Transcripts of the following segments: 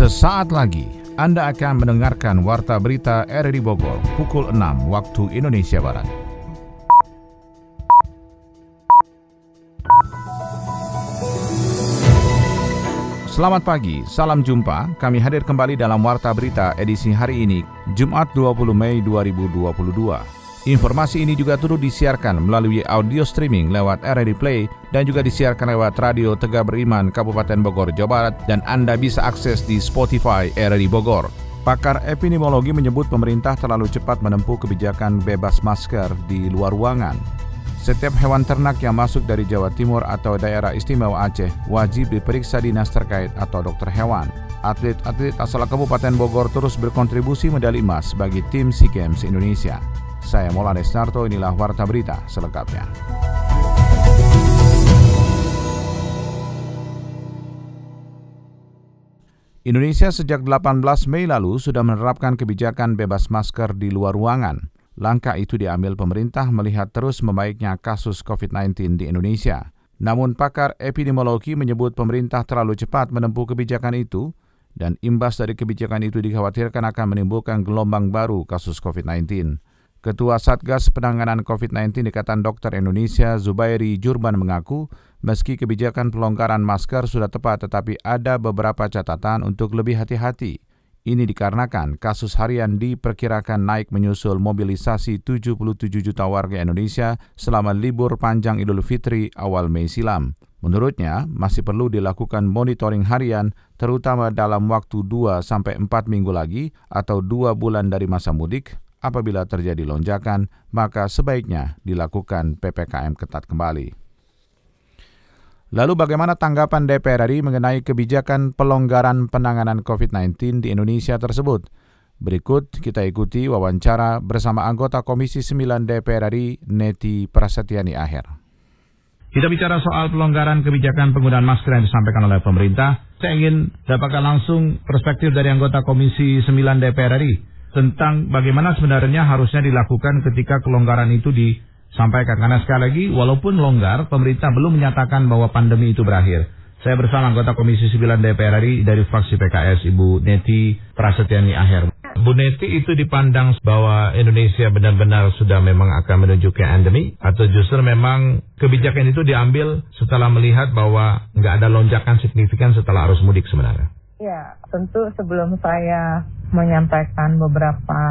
Sesaat lagi Anda akan mendengarkan Warta Berita RRI Bogor pukul 6 waktu Indonesia Barat. Selamat pagi, salam jumpa. Kami hadir kembali dalam Warta Berita edisi hari ini, Jumat 20 Mei 2022. Informasi ini juga turut disiarkan melalui audio streaming lewat RRD Play dan juga disiarkan lewat Radio Tegak Beriman Kabupaten Bogor, Jawa Barat dan Anda bisa akses di Spotify RRD Bogor. Pakar epidemiologi menyebut pemerintah terlalu cepat menempuh kebijakan bebas masker di luar ruangan. Setiap hewan ternak yang masuk dari Jawa Timur atau daerah istimewa Aceh wajib diperiksa dinas terkait atau dokter hewan. Atlet-atlet asal Kabupaten Bogor terus berkontribusi medali emas bagi tim SEA Games Indonesia. Saya Mola Desnarto, inilah Warta Berita selengkapnya. Indonesia sejak 18 Mei lalu sudah menerapkan kebijakan bebas masker di luar ruangan. Langkah itu diambil pemerintah melihat terus membaiknya kasus COVID-19 di Indonesia. Namun pakar epidemiologi menyebut pemerintah terlalu cepat menempuh kebijakan itu dan imbas dari kebijakan itu dikhawatirkan akan menimbulkan gelombang baru kasus COVID-19. Ketua Satgas Penanganan COVID-19 Ikatan Dokter Indonesia Zubairi Jurban mengaku meski kebijakan pelonggaran masker sudah tepat tetapi ada beberapa catatan untuk lebih hati-hati. Ini dikarenakan kasus harian diperkirakan naik menyusul mobilisasi 77 juta warga Indonesia selama libur panjang Idul Fitri awal Mei silam. Menurutnya, masih perlu dilakukan monitoring harian terutama dalam waktu 2 sampai 4 minggu lagi atau 2 bulan dari masa mudik apabila terjadi lonjakan, maka sebaiknya dilakukan PPKM ketat kembali. Lalu bagaimana tanggapan DPR RI mengenai kebijakan pelonggaran penanganan COVID-19 di Indonesia tersebut? Berikut kita ikuti wawancara bersama anggota Komisi 9 DPR RI Neti Prasetyani Aher. Kita bicara soal pelonggaran kebijakan penggunaan masker yang disampaikan oleh pemerintah. Saya ingin dapatkan langsung perspektif dari anggota Komisi 9 DPR RI tentang bagaimana sebenarnya harusnya dilakukan ketika kelonggaran itu disampaikan. Karena sekali lagi, walaupun longgar, pemerintah belum menyatakan bahwa pandemi itu berakhir. Saya bersama anggota Komisi 9 DPR RI dari fraksi PKS, Ibu Neti Prasetyani Aher. Bu Neti itu dipandang bahwa Indonesia benar-benar sudah memang akan menuju ke endemi atau justru memang kebijakan itu diambil setelah melihat bahwa nggak ada lonjakan signifikan setelah arus mudik sebenarnya? Ya, tentu sebelum saya menyampaikan beberapa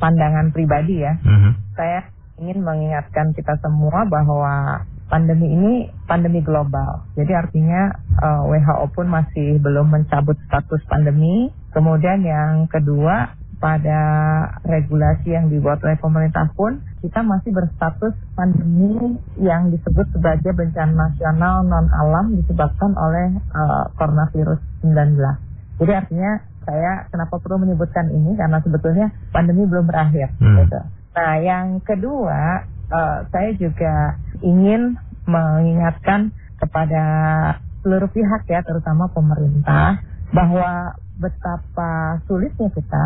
pandangan pribadi ya. Uh-huh. Saya ingin mengingatkan kita semua bahwa pandemi ini pandemi global. Jadi artinya uh, eh, WHO pun masih belum mencabut status pandemi. Kemudian yang kedua pada regulasi yang dibuat oleh pemerintah pun kita masih berstatus pandemi yang disebut sebagai bencana nasional non alam disebabkan oleh uh, coronavirus 19. Jadi artinya saya kenapa perlu menyebutkan ini karena sebetulnya pandemi belum berakhir. Hmm. Gitu. Nah, yang kedua, uh, saya juga ingin mengingatkan kepada seluruh pihak ya, terutama pemerintah, bahwa betapa sulitnya kita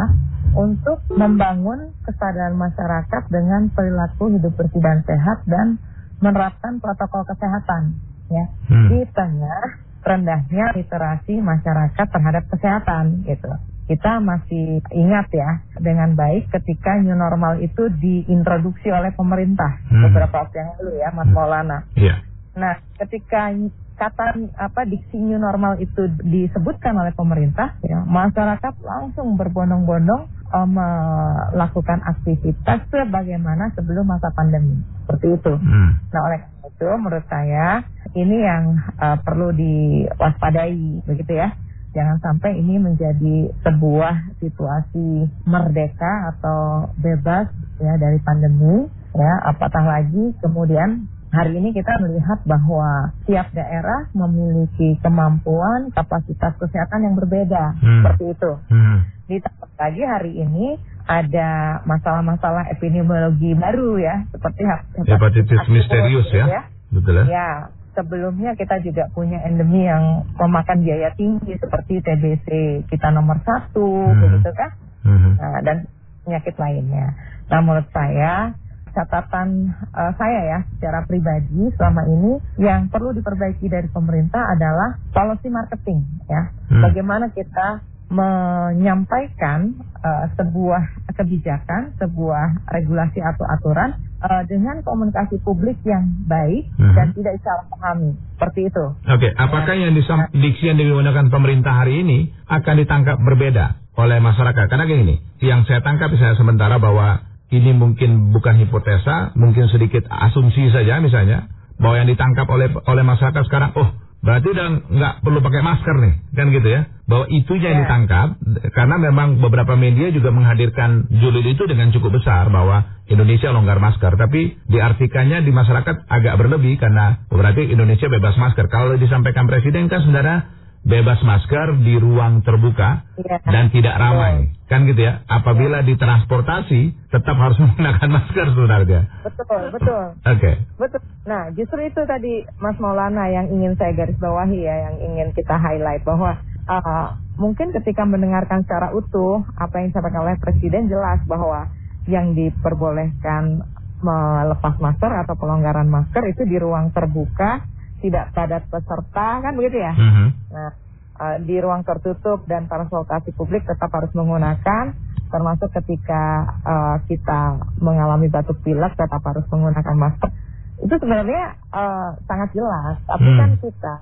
untuk membangun kesadaran masyarakat dengan perilaku hidup bersih dan sehat dan menerapkan protokol kesehatan ya hmm. di tengah rendahnya literasi masyarakat terhadap kesehatan gitu. Kita masih ingat ya dengan baik ketika new normal itu diintroduksi oleh pemerintah hmm. beberapa waktu yang lalu ya Mas hmm. Maulana. Yeah. Nah, ketika kata apa diksi new normal itu disebutkan oleh pemerintah, ya, masyarakat langsung berbondong-bondong uh, melakukan aktivitas sebagaimana sebelum masa pandemi. Seperti itu. Hmm. Nah, oleh itu menurut saya ini yang uh, perlu diwaspadai begitu ya. Jangan sampai ini menjadi sebuah situasi merdeka atau bebas ya dari pandemi ya apatah lagi kemudian hari ini kita melihat bahwa tiap daerah memiliki kemampuan kapasitas kesehatan yang berbeda hmm. seperti itu. Hmm. Ditambah lagi hari ini ada masalah-masalah epidemiologi baru ya seperti hepatitis misterius ya. ya. Betul ya? Ya, sebelumnya kita juga punya endemi yang memakan biaya tinggi seperti TBC kita nomor satu, hmm. begitu kan? Hmm. Nah, dan penyakit lainnya. Nah, menurut saya catatan uh, saya ya secara pribadi selama ini yang perlu diperbaiki dari pemerintah adalah policy marketing ya. Hmm. Bagaimana kita menyampaikan uh, sebuah kebijakan, sebuah regulasi atau aturan uh, dengan komunikasi publik yang baik hmm. dan tidak salah pahami. Seperti itu. Oke, okay. apakah ya. yang diksi yang digunakan pemerintah hari ini akan ditangkap berbeda oleh masyarakat? Karena gini, yang saya tangkap saya sementara bahwa ini mungkin bukan hipotesa, mungkin sedikit asumsi saja misalnya, bahwa yang ditangkap oleh oleh masyarakat sekarang, oh berarti udah nggak perlu pakai masker nih, kan gitu ya? Bahwa itu yang yeah. ditangkap, karena memang beberapa media juga menghadirkan julid itu dengan cukup besar bahwa Indonesia longgar masker, tapi diartikannya di masyarakat agak berlebih karena berarti Indonesia bebas masker. Kalau disampaikan Presiden kan sebenarnya bebas masker di ruang terbuka ya. dan tidak ramai. Betul. Kan gitu ya. Apabila di transportasi tetap harus menggunakan masker sebenarnya. Betul, betul. Oke. Okay. Betul. Nah, justru itu tadi Mas Maulana yang ingin saya garis bawahi ya, yang ingin kita highlight bahwa uh, mungkin ketika mendengarkan secara utuh apa yang disampaikan oleh Presiden jelas bahwa yang diperbolehkan melepas masker atau pelonggaran masker itu di ruang terbuka tidak padat peserta kan begitu ya. Mm -hmm. Nah, uh, di ruang tertutup dan transportasi publik tetap harus menggunakan termasuk ketika uh, kita mengalami batuk pilek tetap harus menggunakan masker. Itu sebenarnya uh, sangat jelas, tapi mm. kan kita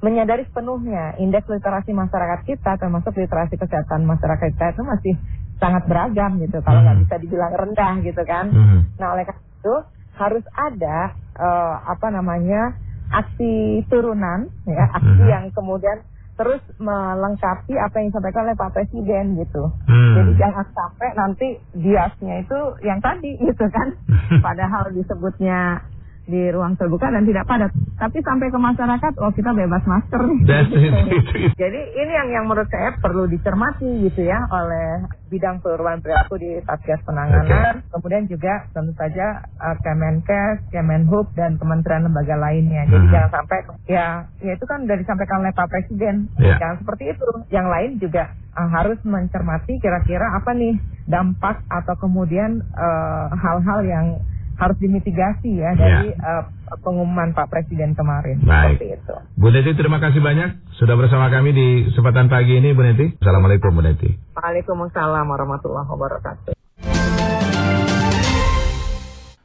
menyadari sepenuhnya indeks literasi masyarakat kita termasuk literasi kesehatan masyarakat kita itu masih sangat beragam gitu kalau nggak mm. bisa dibilang rendah gitu kan. Mm. Nah oleh karena itu harus ada uh, apa namanya aksi turunan, ya, aksi hmm. yang kemudian terus melengkapi apa yang disampaikan oleh Pak Presiden gitu. Hmm. Jadi jangan sampai nanti biasnya itu yang tadi gitu kan. Padahal disebutnya di ruang terbuka dan tidak padat. Tapi sampai ke masyarakat, oh kita bebas masker nih. Jadi ini yang yang menurut saya perlu dicermati gitu ya oleh bidang perubahan perilaku di Satgas Penanganan, okay. kemudian juga tentu saja uh, Kemenkes, Kemenhub dan kementerian lembaga lainnya. Jadi hmm. jangan sampai ya ya itu kan sudah disampaikan oleh Pak Presiden. Yeah. Jangan seperti itu. Yang lain juga uh, harus mencermati kira-kira apa nih dampak atau kemudian uh, hal-hal uh, yang harus dimitigasi ya, ya. dari uh, pengumuman Pak Presiden kemarin. Baik. Seperti itu. Bu Neti terima kasih banyak sudah bersama kami di kesempatan pagi ini Bu Neti. Assalamualaikum Bu Neti. Waalaikumsalam warahmatullahi wabarakatuh.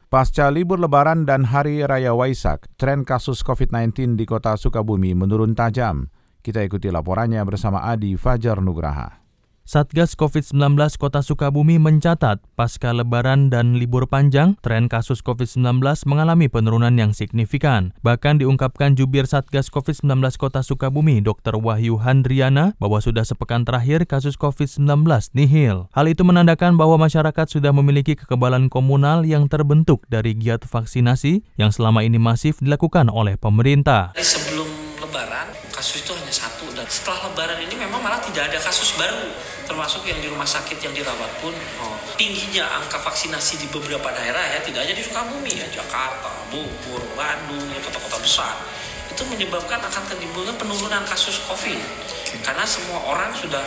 Pasca libur lebaran dan hari raya Waisak, tren kasus COVID-19 di kota Sukabumi menurun tajam. Kita ikuti laporannya bersama Adi Fajar Nugraha. Satgas COVID-19 Kota Sukabumi mencatat pasca lebaran dan libur panjang, tren kasus COVID-19 mengalami penurunan yang signifikan. Bahkan diungkapkan jubir Satgas COVID-19 Kota Sukabumi, Dr. Wahyu Handriana, bahwa sudah sepekan terakhir kasus COVID-19 nihil. Hal itu menandakan bahwa masyarakat sudah memiliki kekebalan komunal yang terbentuk dari giat vaksinasi yang selama ini masif dilakukan oleh pemerintah. Sebelum lebaran, kasus itu hanya setelah lebaran ini memang malah tidak ada kasus baru termasuk yang di rumah sakit yang dirawat pun oh, tingginya angka vaksinasi di beberapa daerah ya tidak hanya di Sukabumi ya Jakarta, Bogor, Bandung ya kota-kota besar. Itu menyebabkan akan menimbulkan penurunan kasus COVID. Karena semua orang sudah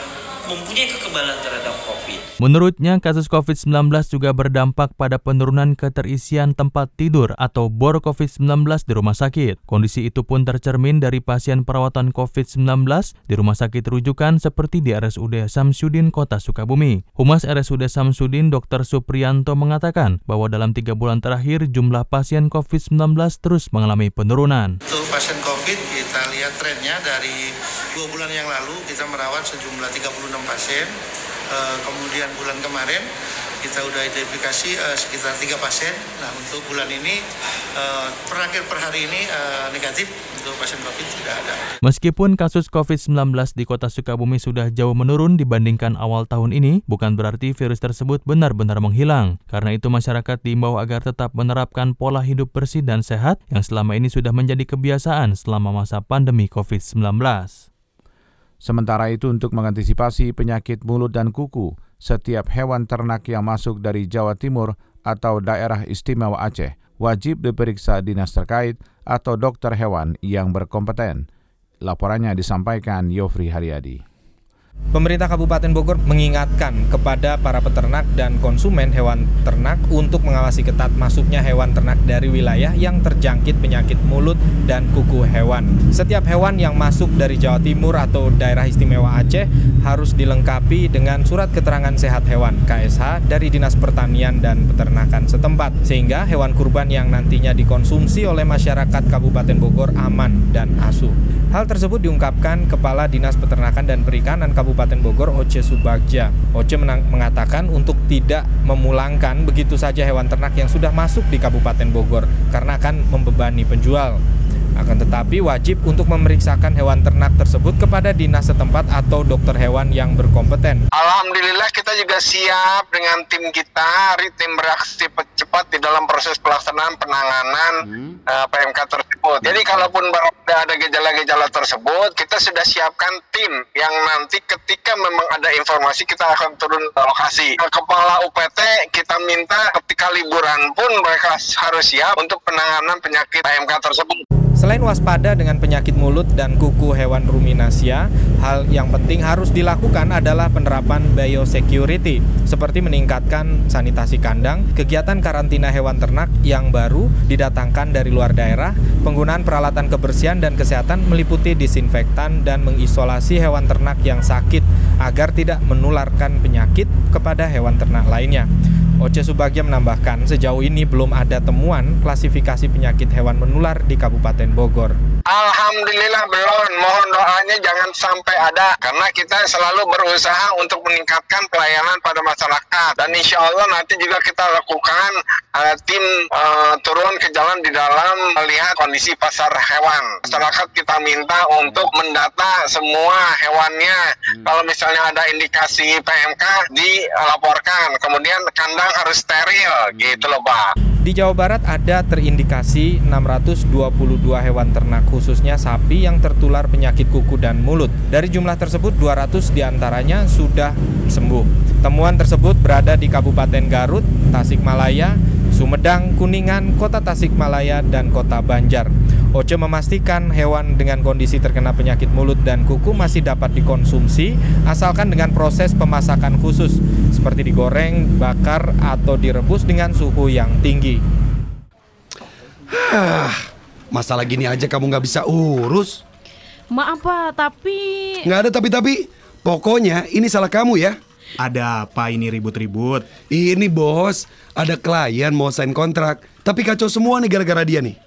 mempunyai kekebalan terhadap COVID. Menurutnya, kasus COVID-19 juga berdampak pada penurunan keterisian tempat tidur atau bor COVID-19 di rumah sakit. Kondisi itu pun tercermin dari pasien perawatan COVID-19 di rumah sakit rujukan seperti di RSUD Samsudin Kota Sukabumi. Humas RSUD Samsudin Dr. Suprianto mengatakan bahwa dalam tiga bulan terakhir jumlah pasien COVID-19 terus mengalami penurunan. Untuk pasien COVID kita lihat trennya dari dua bulan yang lalu kita merawat sejumlah 36 pasien. Uh, kemudian bulan kemarin kita sudah identifikasi uh, sekitar tiga pasien. Nah untuk bulan ini uh, per akhir per hari ini uh, negatif untuk pasien COVID tidak ada. Meskipun kasus COVID-19 di kota Sukabumi sudah jauh menurun dibandingkan awal tahun ini, bukan berarti virus tersebut benar-benar menghilang. Karena itu masyarakat diimbau agar tetap menerapkan pola hidup bersih dan sehat yang selama ini sudah menjadi kebiasaan selama masa pandemi COVID-19. Sementara itu untuk mengantisipasi penyakit mulut dan kuku, setiap hewan ternak yang masuk dari Jawa Timur atau daerah istimewa Aceh wajib diperiksa dinas terkait atau dokter hewan yang berkompeten. Laporannya disampaikan Yofri Haryadi. Pemerintah Kabupaten Bogor mengingatkan kepada para peternak dan konsumen hewan ternak untuk mengawasi ketat masuknya hewan ternak dari wilayah yang terjangkit penyakit mulut dan kuku hewan. Setiap hewan yang masuk dari Jawa Timur atau daerah istimewa Aceh harus dilengkapi dengan surat keterangan sehat hewan KSH dari Dinas Pertanian dan Peternakan setempat sehingga hewan kurban yang nantinya dikonsumsi oleh masyarakat Kabupaten Bogor aman dan asuh. Hal tersebut diungkapkan Kepala Dinas Peternakan dan Perikanan Kabupaten Bogor Oce Subagja. Oce mengatakan untuk tidak memulangkan begitu saja hewan ternak yang sudah masuk di Kabupaten Bogor karena akan membebani penjual. Akan tetapi wajib untuk memeriksakan hewan ternak tersebut kepada dinas setempat atau dokter hewan yang berkompeten. Alhamdulillah kita juga siap dengan tim kita, tim bereaksi cepat di dalam proses pelaksanaan penanganan hmm. uh, eh, PMK tersebut. Jadi kalaupun ada gejala-gejala tersebut, kita sudah siapkan tim yang nanti ketika memang ada informasi kita akan turun ke lokasi. Kepala UPT kita minta ketika liburan pun mereka harus siap untuk penanganan penyakit PMK tersebut. Selain waspada dengan penyakit mulut dan kuku hewan ruminasia, hal yang penting harus dilakukan adalah penerapan biosecurity, seperti meningkatkan sanitasi kandang, kegiatan karantina hewan ternak yang baru didatangkan dari luar daerah, penggunaan peralatan kebersihan dan kesehatan meliputi disinfektan dan mengisolasi hewan ternak yang sakit agar tidak menularkan penyakit kepada hewan ternak lainnya. Oce Subagja menambahkan, sejauh ini belum ada temuan klasifikasi penyakit hewan menular di Kabupaten Bogor. Alhamdulillah belum. Mohon doanya jangan sampai ada karena kita selalu berusaha untuk meningkatkan pelayanan pada masyarakat dan insya Allah nanti juga kita lakukan uh, tim uh, turun ke jalan di dalam melihat kondisi pasar hewan. Masyarakat kita minta untuk mendata semua hewannya. Hmm. Kalau misalnya ada indikasi PMK dilaporkan. Kemudian kandang harus steril gitu loh Pak. Di Jawa Barat ada terindikasi 622 hewan ternak khususnya sapi yang tertular penyakit kuku dan mulut. Dari jumlah tersebut 200 di antaranya sudah sembuh. Temuan tersebut berada di Kabupaten Garut, Tasikmalaya, Sumedang, Kuningan, Kota Tasikmalaya, dan Kota Banjar. Oce memastikan hewan dengan kondisi terkena penyakit mulut dan kuku masih dapat dikonsumsi asalkan dengan proses pemasakan khusus seperti digoreng, bakar, atau direbus dengan suhu yang tinggi. Masalah gini aja kamu nggak bisa urus. Maaf pak, tapi... Nggak ada tapi-tapi. Pokoknya ini salah kamu ya. Ada apa ini ribut-ribut? Ini bos, ada klien mau sign kontrak, tapi kacau semua nih gara-gara dia nih.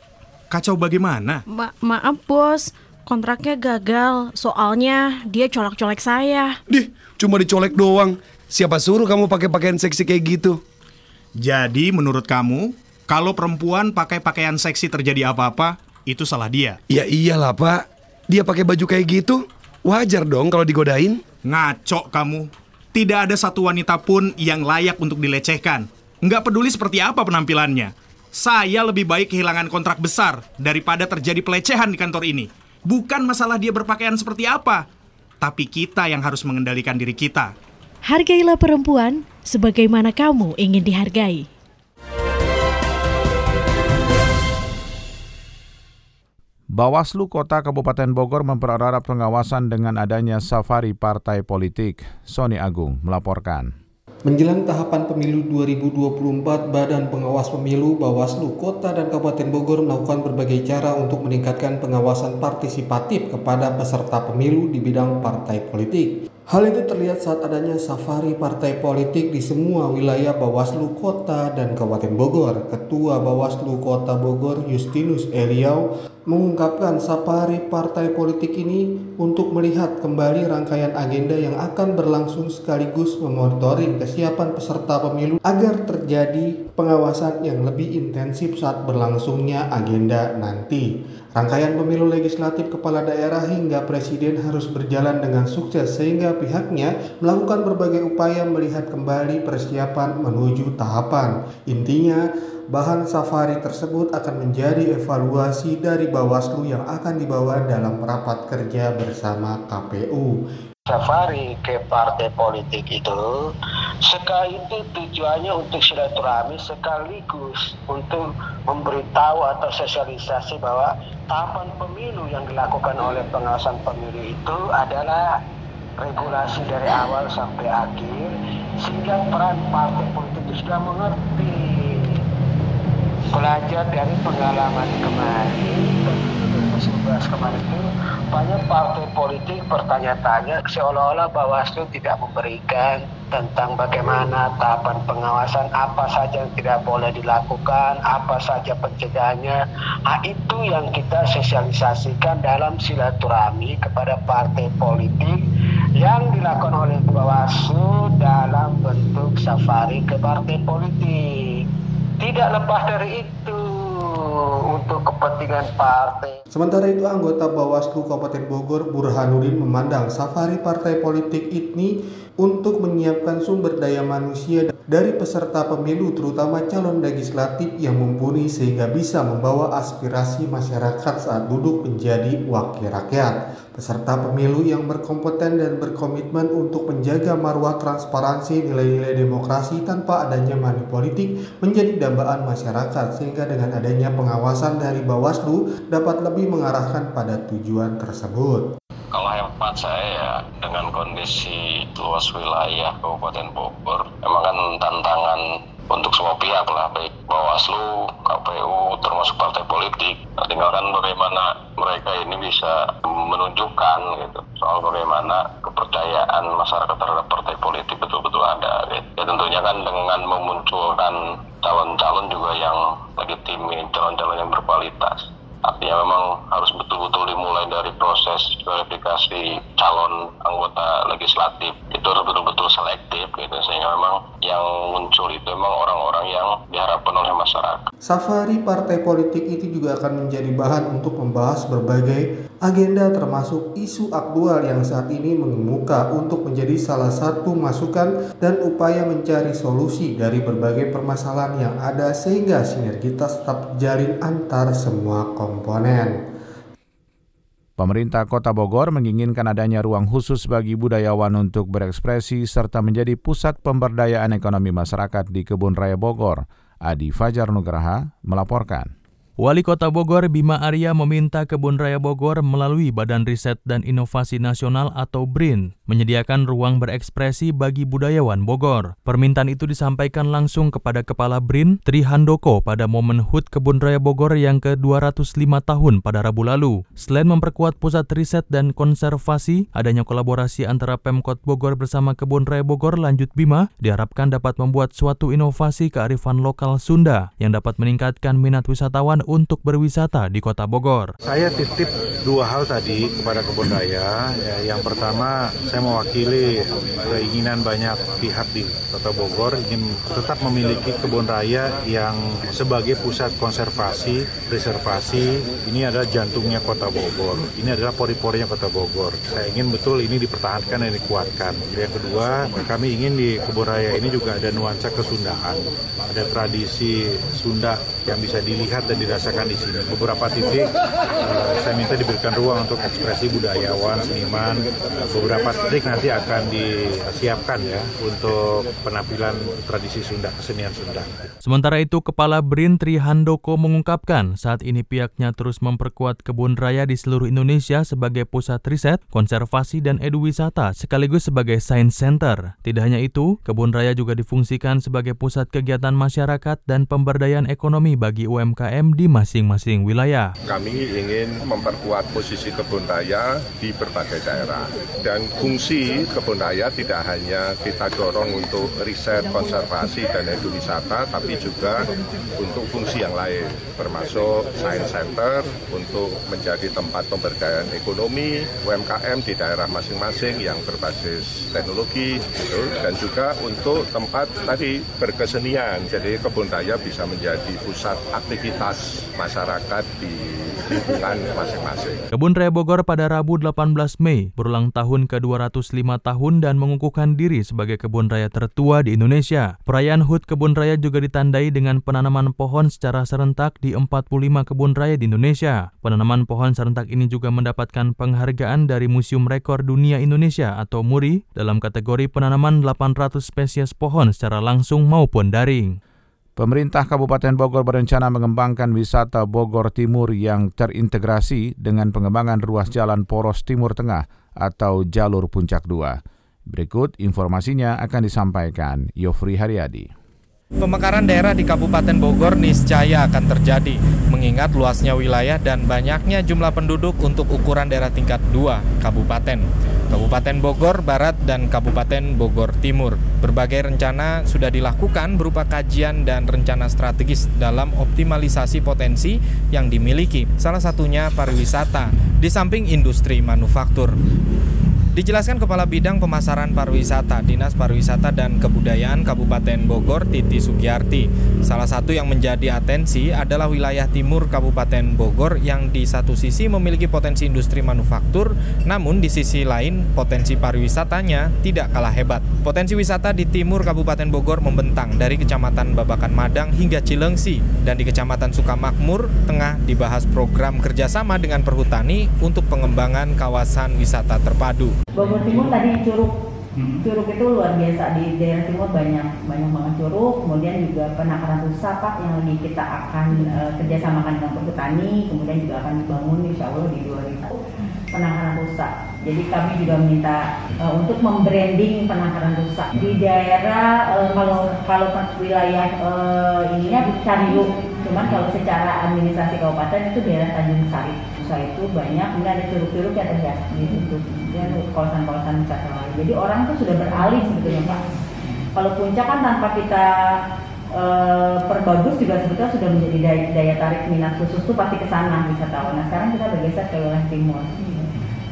Kacau bagaimana? Ma maaf bos, kontraknya gagal. Soalnya dia colek-colek saya. Dih, cuma dicolek doang. Siapa suruh kamu pakai pakaian seksi kayak gitu? Jadi menurut kamu, kalau perempuan pakai pakaian seksi terjadi apa-apa, itu salah dia? Ya iyalah pak, dia pakai baju kayak gitu. Wajar dong kalau digodain. Ngaco kamu. Tidak ada satu wanita pun yang layak untuk dilecehkan. Nggak peduli seperti apa penampilannya. Saya lebih baik kehilangan kontrak besar daripada terjadi pelecehan di kantor ini. Bukan masalah dia berpakaian seperti apa, tapi kita yang harus mengendalikan diri kita. Hargailah perempuan sebagaimana kamu ingin dihargai. Bawaslu Kota Kabupaten Bogor mempererat pengawasan dengan adanya safari partai politik. Sony Agung melaporkan. Menjelang tahapan pemilu 2024, Badan Pengawas Pemilu Bawaslu Kota dan Kabupaten Bogor melakukan berbagai cara untuk meningkatkan pengawasan partisipatif kepada peserta pemilu di bidang partai politik. Hal itu terlihat saat adanya safari partai politik di semua wilayah Bawaslu Kota dan Kabupaten Bogor. Ketua Bawaslu Kota Bogor Justinus Eliau mengungkapkan safari partai politik ini untuk melihat kembali rangkaian agenda yang akan berlangsung sekaligus memonitoring kesiapan peserta pemilu agar terjadi pengawasan yang lebih intensif saat berlangsungnya agenda nanti. Rangkaian pemilu legislatif kepala daerah hingga presiden harus berjalan dengan sukses sehingga pihaknya melakukan berbagai upaya melihat kembali persiapan menuju tahapan. Intinya, bahan safari tersebut akan menjadi evaluasi dari Bawaslu yang akan dibawa dalam rapat kerja bersama KPU. Safari ke partai politik itu sekali itu tujuannya untuk silaturahmi sekaligus untuk memberitahu atau sosialisasi bahwa tahapan pemilu yang dilakukan oleh pengawasan pemilu itu adalah regulasi dari awal sampai akhir sehingga peran partai politik itu sudah mengerti. Belajar dari pengalaman kemarin 2019 kemarin itu banyak partai politik bertanya-tanya seolah-olah Bawaslu tidak memberikan tentang bagaimana tahapan pengawasan apa saja yang tidak boleh dilakukan, apa saja pencegahannya. Nah, itu yang kita sosialisasikan dalam silaturahmi kepada partai politik yang dilakukan oleh Bawaslu dalam bentuk safari ke partai politik. Tidak lepas dari itu untuk kepentingan partai. Sementara itu anggota Bawaslu Kabupaten Bogor Burhanuddin memandang safari partai politik ini untuk menyiapkan sumber daya manusia dari peserta pemilu terutama calon legislatif yang mumpuni sehingga bisa membawa aspirasi masyarakat saat duduk menjadi wakil rakyat. Peserta pemilu yang berkompeten dan berkomitmen untuk menjaga marwah transparansi nilai-nilai demokrasi tanpa adanya money politik menjadi dambaan masyarakat sehingga dengan adanya pengawasan dari Bawaslu dapat lebih mengarahkan pada tujuan tersebut. Hemat saya ya dengan kondisi luas wilayah Kabupaten Bogor, memang kan tantangan untuk semua pihak lah, baik Bawaslu, KPU, termasuk partai politik. Nah, tinggalkan bagaimana mereka ini bisa menunjukkan gitu soal bagaimana kepercayaan masyarakat terhadap partai politik betul-betul ada. Gitu. Ya tentunya kan dengan memunculkan calon-calon juga yang legitim, calon-calon yang berkualitas. Artinya memang harus betul-betul dimulai dari proses verifikasi calon anggota legislatif. Itu harus betul-betul selektif gitu sehingga memang yang muncul itu memang orang-orang yang diharapkan oleh masyarakat. Safari partai politik itu juga akan menjadi bahan untuk membahas berbagai agenda termasuk isu aktual yang saat ini mengemuka untuk menjadi salah satu masukan dan upaya mencari solusi dari berbagai permasalahan yang ada sehingga sinergitas tetap terjalin antar semua komponen. Pemerintah Kota Bogor menginginkan adanya ruang khusus bagi budayawan untuk berekspresi serta menjadi pusat pemberdayaan ekonomi masyarakat di Kebun Raya Bogor. Adi Fajar Nugraha melaporkan. Wali Kota Bogor Bima Arya meminta Kebun Raya Bogor melalui Badan Riset dan Inovasi Nasional atau BRIN menyediakan ruang berekspresi bagi budayawan Bogor. Permintaan itu disampaikan langsung kepada Kepala BRIN Tri Handoko pada momen HUT Kebun Raya Bogor yang ke-205 tahun pada Rabu lalu. Selain memperkuat pusat riset dan konservasi, adanya kolaborasi antara Pemkot Bogor bersama Kebun Raya Bogor lanjut Bima diharapkan dapat membuat suatu inovasi kearifan lokal Sunda yang dapat meningkatkan minat wisatawan untuk berwisata di Kota Bogor. Saya titip dua hal tadi kepada kebun raya. Ya, yang pertama, saya mewakili keinginan banyak pihak di Kota Bogor ingin tetap memiliki kebun raya yang sebagai pusat konservasi, reservasi. Ini adalah jantungnya Kota Bogor. Ini adalah pori-porinya Kota Bogor. Saya ingin betul ini dipertahankan dan dikuatkan. Yang kedua, kami ingin di kebun raya ini juga ada nuansa kesundaan, ada tradisi Sunda yang bisa dilihat dan dirasakan dirasakan di sini. Beberapa titik uh, saya minta diberikan ruang untuk ekspresi budayawan, seniman. Beberapa titik nanti akan disiapkan ya untuk penampilan tradisi Sunda, kesenian Sunda. Sementara itu, Kepala BRIN Tri Handoko mengungkapkan saat ini pihaknya terus memperkuat kebun raya di seluruh Indonesia sebagai pusat riset, konservasi, dan eduwisata sekaligus sebagai science center. Tidak hanya itu, kebun raya juga difungsikan sebagai pusat kegiatan masyarakat dan pemberdayaan ekonomi bagi UMKM di masing-masing wilayah. Kami ingin memperkuat posisi kebun raya di berbagai daerah. Dan fungsi kebun raya tidak hanya kita dorong untuk riset, konservasi, dan ekowisata, tapi juga untuk fungsi yang lain, termasuk science center untuk menjadi tempat pemberdayaan ekonomi, UMKM di daerah masing-masing yang berbasis teknologi, gitu, dan juga untuk tempat tadi berkesenian. Jadi kebun raya bisa menjadi pusat aktivitas masyarakat di lingkungan masing-masing. Kebun Raya Bogor pada Rabu 18 Mei berulang tahun ke-205 tahun dan mengukuhkan diri sebagai kebun raya tertua di Indonesia. Perayaan HUT Kebun Raya juga ditandai dengan penanaman pohon secara serentak di 45 kebun raya di Indonesia. Penanaman pohon serentak ini juga mendapatkan penghargaan dari Museum Rekor Dunia Indonesia atau MURI dalam kategori penanaman 800 spesies pohon secara langsung maupun daring. Pemerintah Kabupaten Bogor berencana mengembangkan wisata Bogor Timur yang terintegrasi dengan pengembangan ruas jalan poros Timur Tengah atau jalur Puncak 2. Berikut informasinya akan disampaikan Yofri Haryadi. Pemekaran daerah di Kabupaten Bogor niscaya akan terjadi, mengingat luasnya wilayah dan banyaknya jumlah penduduk untuk ukuran daerah tingkat 2 kabupaten. Kabupaten Bogor Barat dan Kabupaten Bogor Timur. Berbagai rencana sudah dilakukan berupa kajian dan rencana strategis dalam optimalisasi potensi yang dimiliki, salah satunya pariwisata, di samping industri manufaktur. Dijelaskan Kepala Bidang Pemasaran Pariwisata Dinas Pariwisata dan Kebudayaan Kabupaten Bogor Titi Sugiyarti. Salah satu yang menjadi atensi adalah wilayah timur Kabupaten Bogor yang di satu sisi memiliki potensi industri manufaktur, namun di sisi lain potensi pariwisatanya tidak kalah hebat. Potensi wisata di timur Kabupaten Bogor membentang dari Kecamatan Babakan Madang hingga Cilengsi dan di Kecamatan Sukamakmur tengah dibahas program kerjasama dengan perhutani untuk pengembangan kawasan wisata terpadu. Bogor Timur tadi curug. Hmm. curug itu luar biasa. Di daerah timur banyak banyak banget curug. Kemudian juga penakaran rusa pak yang lagi kita akan uh, kerjasamakan dengan perhutani kemudian juga akan dibangun insya Allah di 2000 penangkaran rusak jadi kami juga minta uh, untuk membranding penangkaran rusak di daerah uh, kalau kalau wilayah uh, ininya Cariu cuman kalau secara administrasi kabupaten itu daerah Tanjung Sari Nusa itu banyak, kemudian ada curug-curug ya tadi ya di situ, kawasan-kawasan wisata lain. Jadi orang tuh sudah beralih sebetulnya Pak. Kalau puncak kan tanpa kita e, perbagus juga sebetulnya sudah menjadi daya, daya tarik minat khusus tuh pasti ke sana wisatawan. Nah sekarang kita bergeser ke wilayah timur,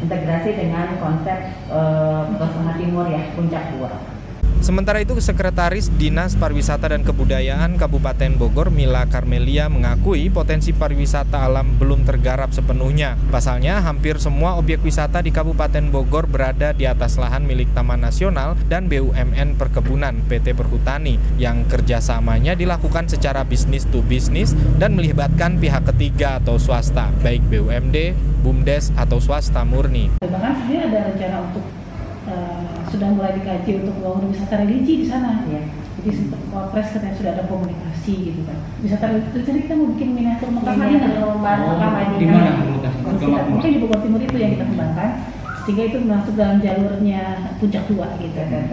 integrasi dengan konsep e, Timur ya, puncak dua. Sementara itu, Sekretaris Dinas Pariwisata dan Kebudayaan Kabupaten Bogor, Mila Karmelia, mengakui potensi pariwisata alam belum tergarap sepenuhnya. Pasalnya, hampir semua objek wisata di Kabupaten Bogor berada di atas lahan milik Taman Nasional dan BUMN Perkebunan PT Perhutani yang kerjasamanya dilakukan secara bisnis to bisnis dan melibatkan pihak ketiga atau swasta, baik BUMD, BUMDes, atau swasta murni. Bahkan sebenarnya ada rencana untuk uh, sudah mulai dikaji untuk membangun wisata religi di sana ya. Jadi sempat Wapres katanya sudah ada komunikasi gitu kan. Wisata religi jadi kita mau bikin miniatur Mekah Madinah. Mekah Madinah. Mungkin di Bogor Timur itu yang kita kembangkan sehingga itu masuk dalam jalurnya puncak dua gitu kan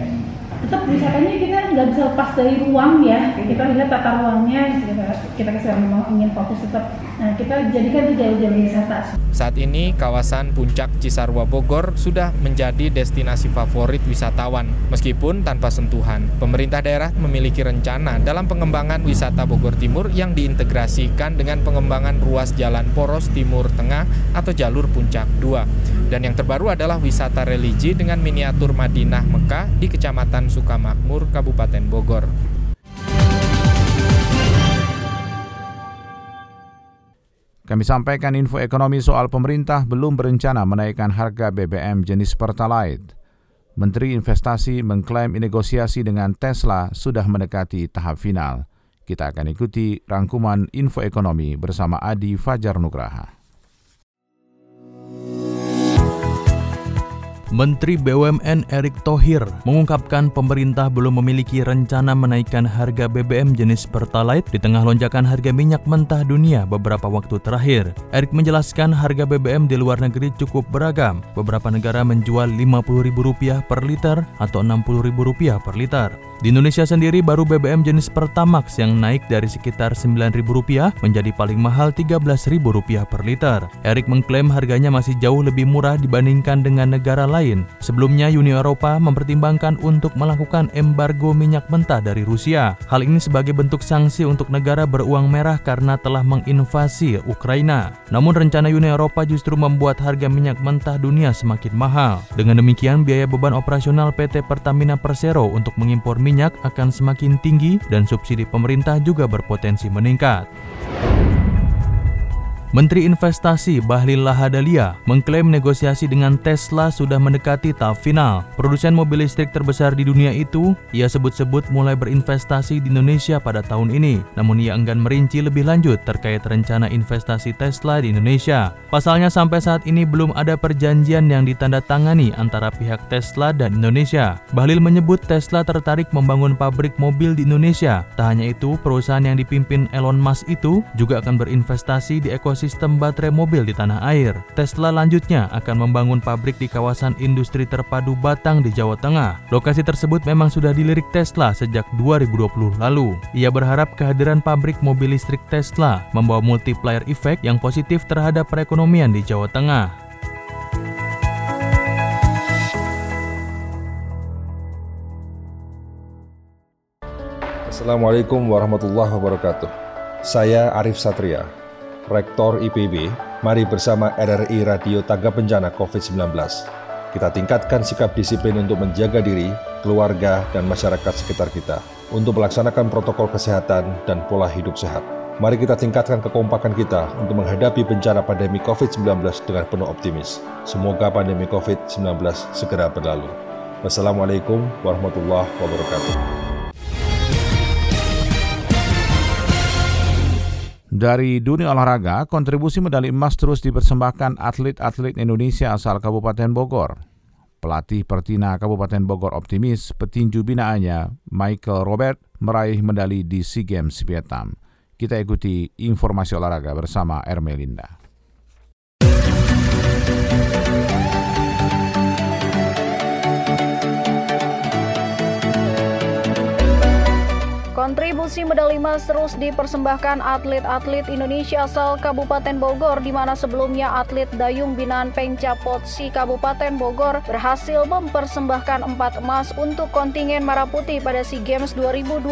tetap wisatanya kita nggak bisa lepas dari ruang ya. Kita lihat tata ruangnya kita kita memang ingin fokus tetap. Nah kita jadikan itu jalur-jalur wisata. Saat ini kawasan puncak Cisarua Bogor sudah menjadi destinasi favorit wisatawan meskipun tanpa sentuhan. Pemerintah daerah memiliki rencana dalam pengembangan wisata Bogor Timur yang diintegrasikan dengan pengembangan ruas jalan poros timur tengah atau jalur puncak 2 dan yang terbaru adalah wisata religi dengan miniatur Madinah Mekah di Kecamatan Sukamakmur, Kabupaten Bogor. Kami sampaikan info ekonomi soal pemerintah belum berencana menaikkan harga BBM jenis Pertalite. Menteri Investasi mengklaim negosiasi dengan Tesla sudah mendekati tahap final. Kita akan ikuti rangkuman info ekonomi bersama Adi Fajar Nugraha. Menteri BUMN Erick Thohir mengungkapkan pemerintah belum memiliki rencana menaikkan harga BBM jenis Pertalite di tengah lonjakan harga minyak mentah dunia beberapa waktu terakhir. Erick menjelaskan harga BBM di luar negeri cukup beragam. Beberapa negara menjual Rp50.000 per liter atau Rp60.000 per liter. Di Indonesia sendiri baru BBM jenis Pertamax yang naik dari sekitar Rp9.000 menjadi paling mahal Rp13.000 per liter. Erik mengklaim harganya masih jauh lebih murah dibandingkan dengan negara lain. Sebelumnya Uni Eropa mempertimbangkan untuk melakukan embargo minyak mentah dari Rusia. Hal ini sebagai bentuk sanksi untuk negara beruang merah karena telah menginvasi Ukraina. Namun rencana Uni Eropa justru membuat harga minyak mentah dunia semakin mahal. Dengan demikian biaya beban operasional PT Pertamina Persero untuk mengimpor minyak akan semakin tinggi dan subsidi pemerintah juga berpotensi meningkat. Menteri Investasi Bahlil Lahadalia mengklaim negosiasi dengan Tesla sudah mendekati tahap final. Produsen mobil listrik terbesar di dunia itu, ia sebut-sebut mulai berinvestasi di Indonesia pada tahun ini. Namun ia enggan merinci lebih lanjut terkait rencana investasi Tesla di Indonesia. Pasalnya sampai saat ini belum ada perjanjian yang ditandatangani antara pihak Tesla dan Indonesia. Bahlil menyebut Tesla tertarik membangun pabrik mobil di Indonesia. Tak hanya itu, perusahaan yang dipimpin Elon Musk itu juga akan berinvestasi di ekosistem ekosistem baterai mobil di tanah air. Tesla lanjutnya akan membangun pabrik di kawasan industri terpadu Batang di Jawa Tengah. Lokasi tersebut memang sudah dilirik Tesla sejak 2020 lalu. Ia berharap kehadiran pabrik mobil listrik Tesla membawa multiplier effect yang positif terhadap perekonomian di Jawa Tengah. Assalamualaikum warahmatullahi wabarakatuh. Saya Arif Satria, Rektor IPB. Mari bersama RRI Radio Tangga Bencana COVID-19. Kita tingkatkan sikap disiplin untuk menjaga diri, keluarga, dan masyarakat sekitar kita untuk melaksanakan protokol kesehatan dan pola hidup sehat. Mari kita tingkatkan kekompakan kita untuk menghadapi bencana pandemi COVID-19 dengan penuh optimis. Semoga pandemi COVID-19 segera berlalu. Wassalamualaikum warahmatullahi wabarakatuh. Dari dunia olahraga, kontribusi medali emas terus dipersembahkan atlet-atlet Indonesia asal Kabupaten Bogor. Pelatih Pertina Kabupaten Bogor optimis petinju binaannya Michael Robert meraih medali di SEA Games Vietnam. Kita ikuti informasi olahraga bersama Ermelinda. Kontribusi medali emas terus dipersembahkan atlet-atlet Indonesia asal Kabupaten Bogor di mana sebelumnya atlet dayung binaan Pencapotsi Kabupaten Bogor berhasil mempersembahkan empat emas untuk kontingen Merah Putih pada SEA Games 2021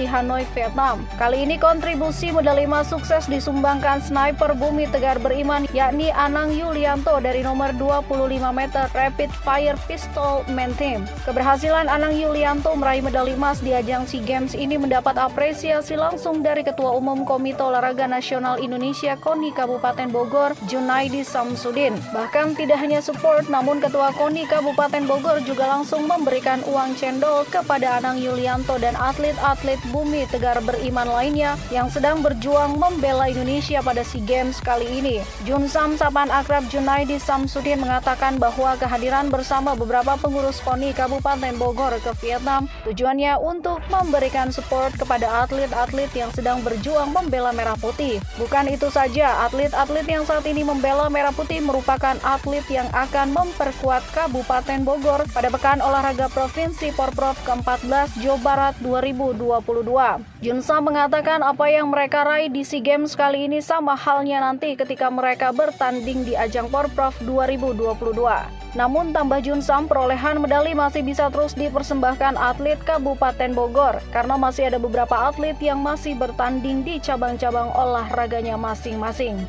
di Hanoi, Vietnam. Kali ini kontribusi medali emas sukses disumbangkan sniper bumi tegar beriman yakni Anang Yulianto dari nomor 25 meter Rapid Fire Pistol Men Team. Keberhasilan Anang Yulianto meraih medali emas di ajang SEA Games ini ini mendapat apresiasi langsung dari Ketua Umum Komite Olahraga Nasional Indonesia KONI Kabupaten Bogor, Junaidi Samsudin. Bahkan tidak hanya support, namun Ketua KONI Kabupaten Bogor juga langsung memberikan uang cendol kepada Anang Yulianto dan atlet-atlet Bumi Tegar Beriman lainnya yang sedang berjuang membela Indonesia pada SEA Games kali ini. Jun Sam Sapan Akrab Junaidi Samsudin mengatakan bahwa kehadiran bersama beberapa pengurus KONI Kabupaten Bogor ke Vietnam tujuannya untuk memberikan support kepada atlet-atlet yang sedang berjuang membela Merah Putih. Bukan itu saja, atlet-atlet yang saat ini membela Merah Putih merupakan atlet yang akan memperkuat Kabupaten Bogor pada Pekan Olahraga Provinsi Porprov ke-14 Jawa Barat 2022. Junsa mengatakan apa yang mereka raih di SEA Games kali ini sama halnya nanti ketika mereka bertanding di ajang Porprov 2022. Namun tambah Junsam, perolehan medali masih bisa terus dipersembahkan atlet Kabupaten Bogor karena masih ada beberapa atlet yang masih bertanding di cabang-cabang olahraganya masing-masing.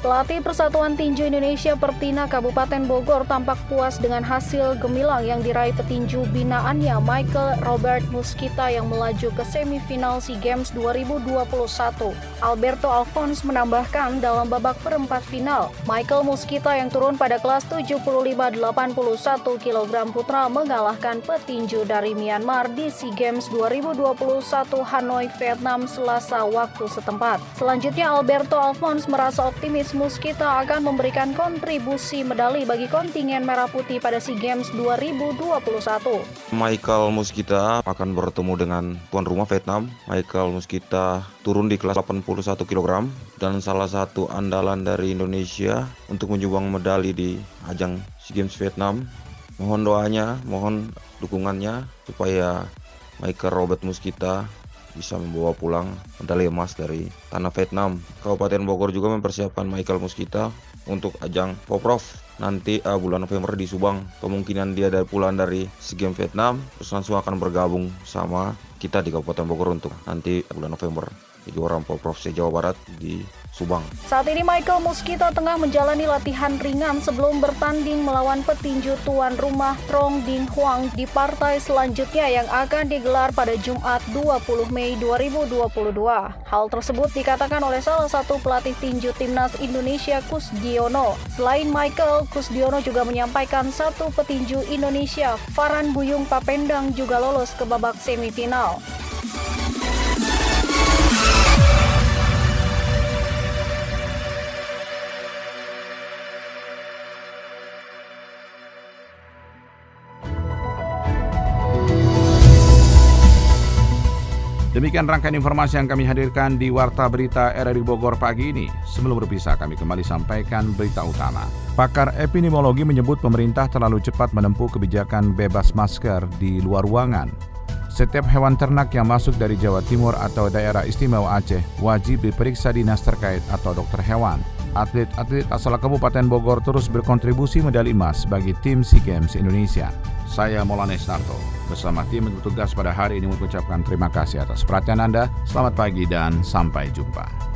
Pelatih Persatuan Tinju Indonesia Pertina Kabupaten Bogor tampak puas dengan hasil gemilang yang diraih petinju binaannya Michael Robert Muskita yang melaju ke semifinal SEA Games 2021. Alberto Alphonse menambahkan dalam babak perempat final, Michael Muskita yang turun pada kelas 75-81 kg putra mengalahkan petinju dari Myanmar di SEA Games 2021 Hanoi, Vietnam selasa waktu setempat. Selanjutnya Alberto Alphonse merasa optimis Muskita akan memberikan kontribusi medali bagi kontingen Merah Putih pada SEA Games 2021. Michael Muskita akan bertemu dengan tuan rumah Vietnam. Michael Muskita turun di kelas 81 kg dan salah satu andalan dari Indonesia untuk menyumbang medali di ajang SEA Games Vietnam. Mohon doanya, mohon dukungannya supaya Michael Robert Muskita bisa membawa pulang medali emas dari tanah Vietnam. Kabupaten Bogor juga mempersiapkan Michael Muskita untuk ajang Poprov nanti uh, bulan November di Subang. Kemungkinan dia dari pulang dari SEA Games Vietnam terus langsung akan bergabung sama kita di Kabupaten Bogor untuk nanti bulan November di orang Poprov Jawa Barat di Subang. Saat ini Michael Muskita tengah menjalani latihan ringan sebelum bertanding melawan petinju tuan rumah Trong Ding Huang di partai selanjutnya yang akan digelar pada Jumat 20 Mei 2022. Hal tersebut dikatakan oleh salah satu pelatih tinju timnas Indonesia Kusdiono. Selain Michael, Kusdiono juga menyampaikan satu petinju Indonesia, Farhan Buyung Papendang juga lolos ke babak semifinal. Demikian rangkaian informasi yang kami hadirkan di Warta Berita RRI Bogor pagi ini. Sebelum berpisah, kami kembali sampaikan berita utama. Pakar epidemiologi menyebut pemerintah terlalu cepat menempuh kebijakan bebas masker di luar ruangan. Setiap hewan ternak yang masuk dari Jawa Timur atau daerah istimewa Aceh wajib diperiksa dinas terkait atau dokter hewan. Atlet-atlet asal Kabupaten Bogor terus berkontribusi medali emas bagi tim SEA Games Indonesia. Saya Maulana Narto bersama tim bertugas pada hari ini mengucapkan terima kasih atas perhatian Anda. Selamat pagi dan sampai jumpa.